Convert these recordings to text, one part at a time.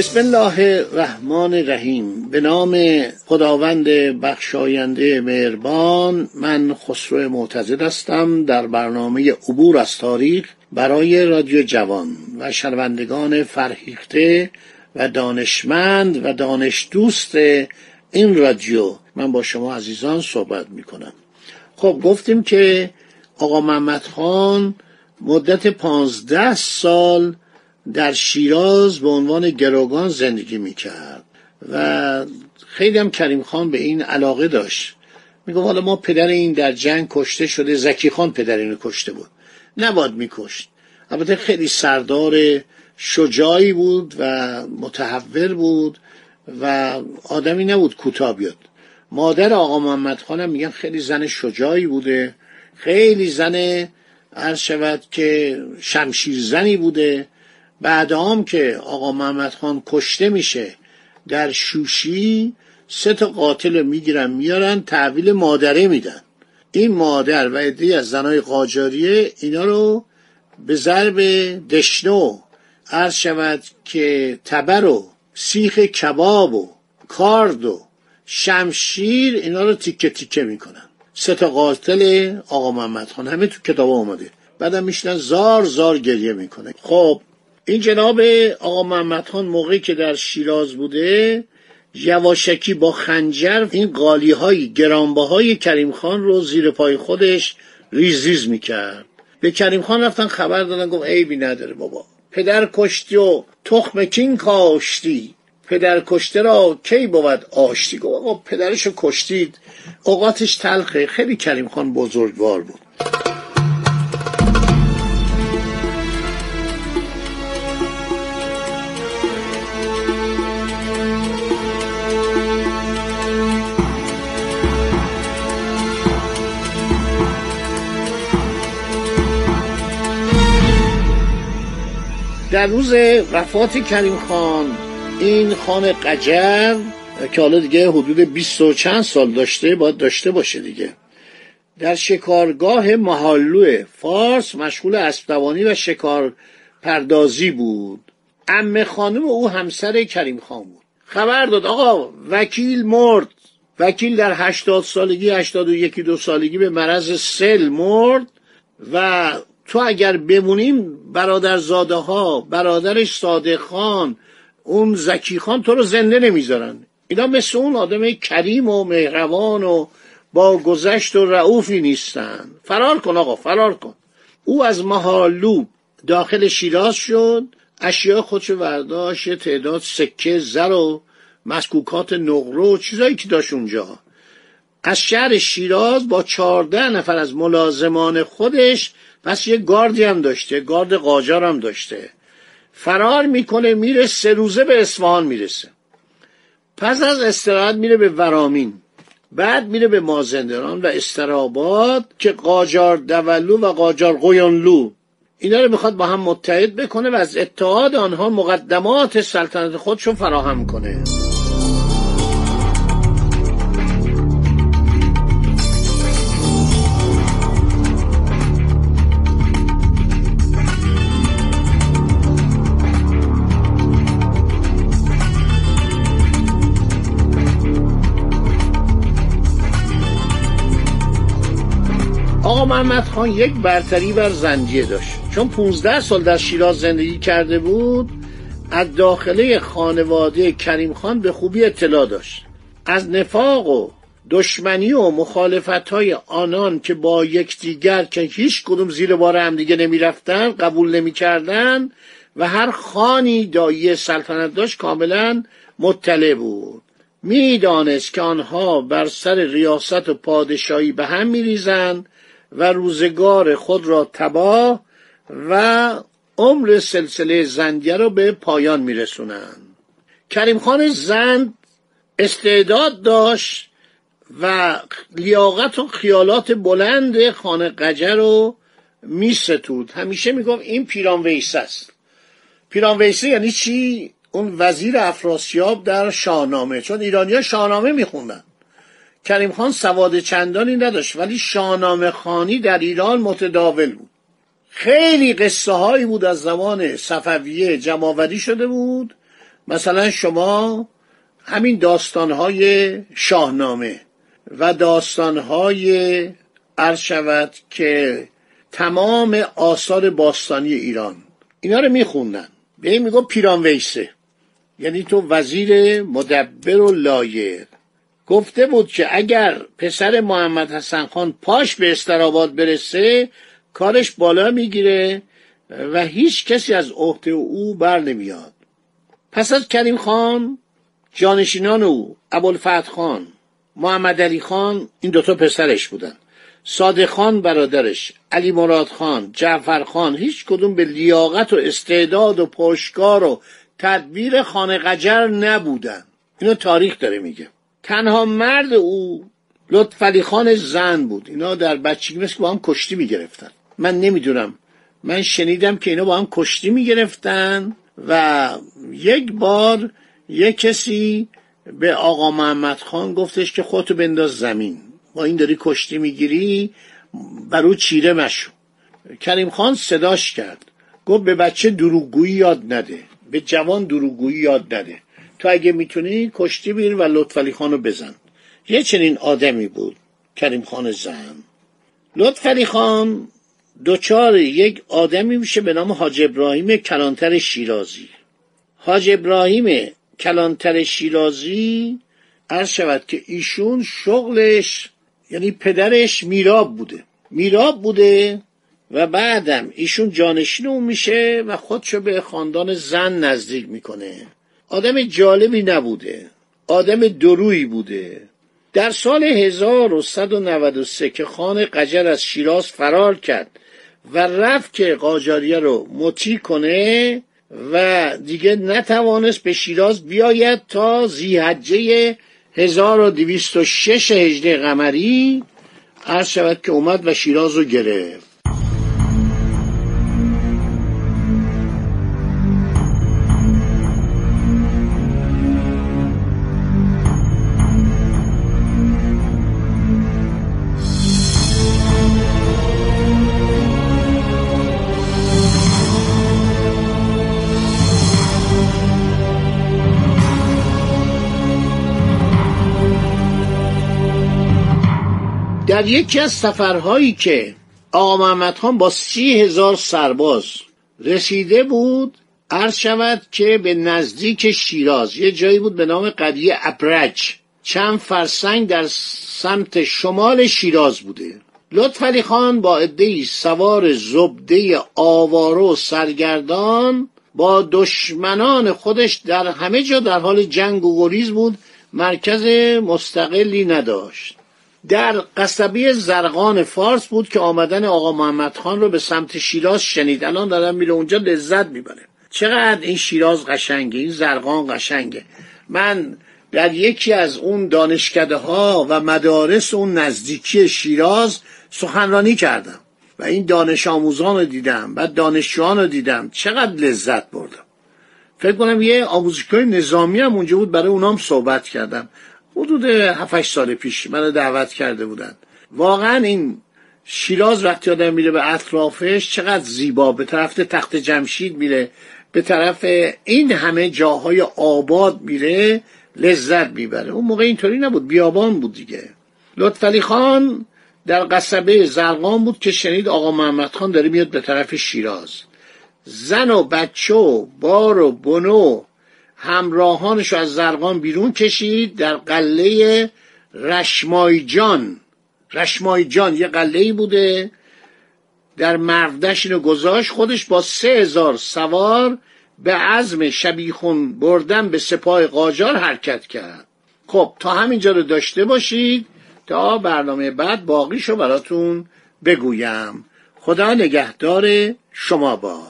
بسم الله الرحمن الرحیم. به نام خداوند بخشاینده مهربان من خسرو معتزد هستم. در برنامه عبور از تاریخ برای رادیو جوان و شنوندگان فرهیخته و دانشمند و دانش دوست این رادیو من با شما عزیزان صحبت می کنم خب گفتیم که آقا محمد خان مدت پانزده سال در شیراز به عنوان گروگان زندگی می‌کرد و خیلی هم کریم خان به این علاقه داشت. میگه حالا ما پدر این در جنگ کشته شده زکی خان پدر اینو کشته بود. نباید میکشت. البته خیلی سردار شجاعی بود و متحور بود و آدمی نبود کوتاه بیاد. مادر آقا محمد خانم میگن خیلی زن شجاعی بوده. خیلی زن عرض شود که شمشیر زنی بوده. بعد هم که آقا محمد خان کشته میشه در شوشی سه تا قاتل می‌گیرن میارن تحویل مادره میدن. این مادر و عده از زنای قاجاریه اینا رو به ضرب دشنو عرض شود که تبر و سیخ کباب و کارد و شمشیر اینا رو تیکه تیکه می‌کنن. سه تا قاتل آقا محمد خان همه تو کتاب آمده بعدم میشنن زار زار گریه می‌کنه خب این جناب آقا محمد خان موقعی که در شیراز بوده یواشکی با خنجر این قالی های گرانبه های کریم خان رو زیر پای خودش ریز ریز می‌کرد. به کریم خان رفتن خبر دادن گفت عیبی نداره بابا. پدر کشتی و تخم کین کاشتی. پدر کشته را کی بود آشتی؟ گفت آقا پدرشو کشتید. اوقاتش تلخه. خیلی کریم خان بزرگوار بود. در روز وفات کریم خان این خان قجر که حالا دیگه حدود بیست و چند سال داشته باید داشته باشه دیگه. در شکارگاه محالو فارس مشغول اسبدوانی و شکار پردازی بود. ام خانم او همسر کریم خان بود. خبر داد آقا وکیل مرد. وکیل در هشتاد سالگی هشتاد و یکی دو سالگی به مرض سل مرد و تو اگر بمونیم برادرزاده ها برادرش صادق خان اون زکی خان تو رو زنده نمی‌ذارن. اینا مثل اون آدم کریم و مهربان و با گذشت و رعوفی نیستن. فرار کن آقا فرار کن. او از محالو داخل شیراز شد اشیاء خودشو برداشت تعداد سکه زر و مسکوکات نقره و چیزایی که داشت اونجا. از شهر شیراز با چهارده نفر از ملازمان خودش پس یه گاردی هم داشته گارد قاجار هم داشته. فرار می‌کنه میره سه روزه به اصفهان می‌رسه. پس از استراحت میره به ورامین. بعد میره به مازندران و استراباد که قاجار دولو و قاجار قیانلو اینا رو می‌خواد با هم متحد بکنه و از اتحاد آنها مقدمات سلطنت خودشون فراهم کنه. محمد خان یک برتری بر زنجیه داشت. چون 15 سال در شیراز زندگی کرده بود از داخله خانواده کریم خان به خوبی اطلاع داشت. از نفاق و دشمنی و مخالفت های آنان که با یکدیگر که هیچ کدوم زیر بار هم دیگه نمی رفتن قبول نمی کردن و هر خانی دایی سلطنت داشت کاملا مطلع بود. می‌دانست که آنها بر سر ریاست و پادشاهی به هم میریزند و روزگار خود را تباه و عمر سلسله زندیه رو به پایان میرسونن کریم خان زند استعداد داشت و لیاقت و خیالات بلند خانه قجر رو میستود. همیشه میگم این پیران ویسه است. پیران ویسه یعنی چی؟ اون وزیر افراسیاب در شاهنامه چون ایرانیا شاهنامه میخوندن. کریم خان سواد چندانی نداشت ولی شاهنامه خانی در ایران متداول بود. خیلی قصه هایی بود از زمان صفویه جمعوری شده بود. مثلا شما همین داستان های شاهنامه و داستان های عرض شود که تمام آثار باستانی ایران اینا رو میخوندن. به این میگو پیران ویسه یعنی تو وزیر مدبر و لایر گفته بود که اگر پسر محمد حسن خان پاش به استراباد برسه کارش بالا می‌گیره و هیچ کسی از عهده او بر نمیاد. پس از کریم خان جانشینان او ابوالفتح خان محمد علی خان این دوتا پسرش بودن. صادق خان برادرش علی مراد خان جعفر خان هیچ کدوم به لیاقت و استعداد و پشتکار و تدبیر خانه قجر نبودن. اینو تاریخ داره میگه. تنها مرد او لطفعلی خان زن بود. اینا در بچگی مثل با هم کشتی می‌گرفتن. من نمی‌دونم. من شنیدم که اینا با هم کشتی می‌گرفتن و یک بار یک کسی به آقا محمد خان گفتش که خودتو بنداز زمین. با این داری کشتی می‌گیری برو چیره مشو. کریم خان صداش کرد. گفت به بچه دروغگویی یاد نده. به جوان دروغگویی یاد نده. تو اگه می‌تونی کشتی بیر و لطفعلی خانو بزن. یه چنین آدمی بود کریم خان زن. لطفعلی خان دوچار یک آدمی میشه به نام حاج ابراهیم کلانتر شیرازی. حاج ابراهیم کلانتر شیرازی عرض شود که ایشون شغلش یعنی پدرش میراب بوده. میراب بوده و بعدم ایشون جانشین اون میشه و خودشو به خاندان زن نزدیک می‌کنه. آدم جالبی نبوده. آدم درویی بوده. در سال 1193 که خان قجر از شیراز فرار کرد و رفت که قاجاریه رو مطیع کنه و دیگه نتوانست به شیراز بیاید تا زیحجه 1206 هجری قمری عرض شود که اومد و شیراز رو گرفت. در یکی از سفرهایی که آقا محمد خان با سی هزار سرباز رسیده بود عرض شود که به نزدیک شیراز یه جایی بود به نام قریه ابرج چند فرسنگ در سمت شمال شیراز بوده. لطف خان با عدهای سوار زبده آواره و سرگردان با دشمنان خودش در همه جا در حال جنگ و گریز بود مرکز مستقلی نداشت. در قصبی زرقان فارس بود که آمدن آقا محمد خان رو به سمت شیراز شنید. الان دارم میره اونجا لذت می‌بره. چقدر این شیراز قشنگه این زرقان قشنگه. من در یکی از اون دانشکده ها و مدارس اون نزدیکی شیراز سخنرانی کردم و این دانش آموزان رو دیدم و دانشجوان رو دیدم. چقدر لذت بردم. فکر کنم یه آموزشگاه نظامی هم اونجا بود برای اونام صحبت کردم. حدود 7 سال پیش منو دعوت کرده بودن. واقعا این شیراز وقتی آدم میره به اطرافش چقدر زیبا. به طرف تخت جمشید میره به طرف این همه جاهای آباد میره لذت می‌بره. اون موقع اینطوری نبود بیابان بود دیگه. لطفعلی خان در قصبه زرقان بود که شنید آقا محمد خان داره میاد به طرف شیراز. زن و بچه و بار و بنو همراهانش از زرقان بیرون کشید در قله رشمایجان. رشمایجان یه قله بوده. در مردش اینو گذاشت خودش با سه هزار سوار به عزم شبیخون بردن به سپاه قاجار حرکت کرد. خب تا همینجا رو داشته باشید تا برنامه بعد باقیشو براتون بگویم. خدا نگهدار شما باد.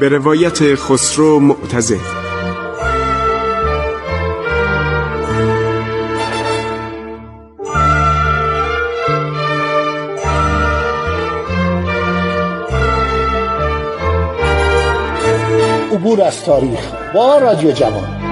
به روایت خسرو معتزد عبور از تاریخ با رادیو جوان.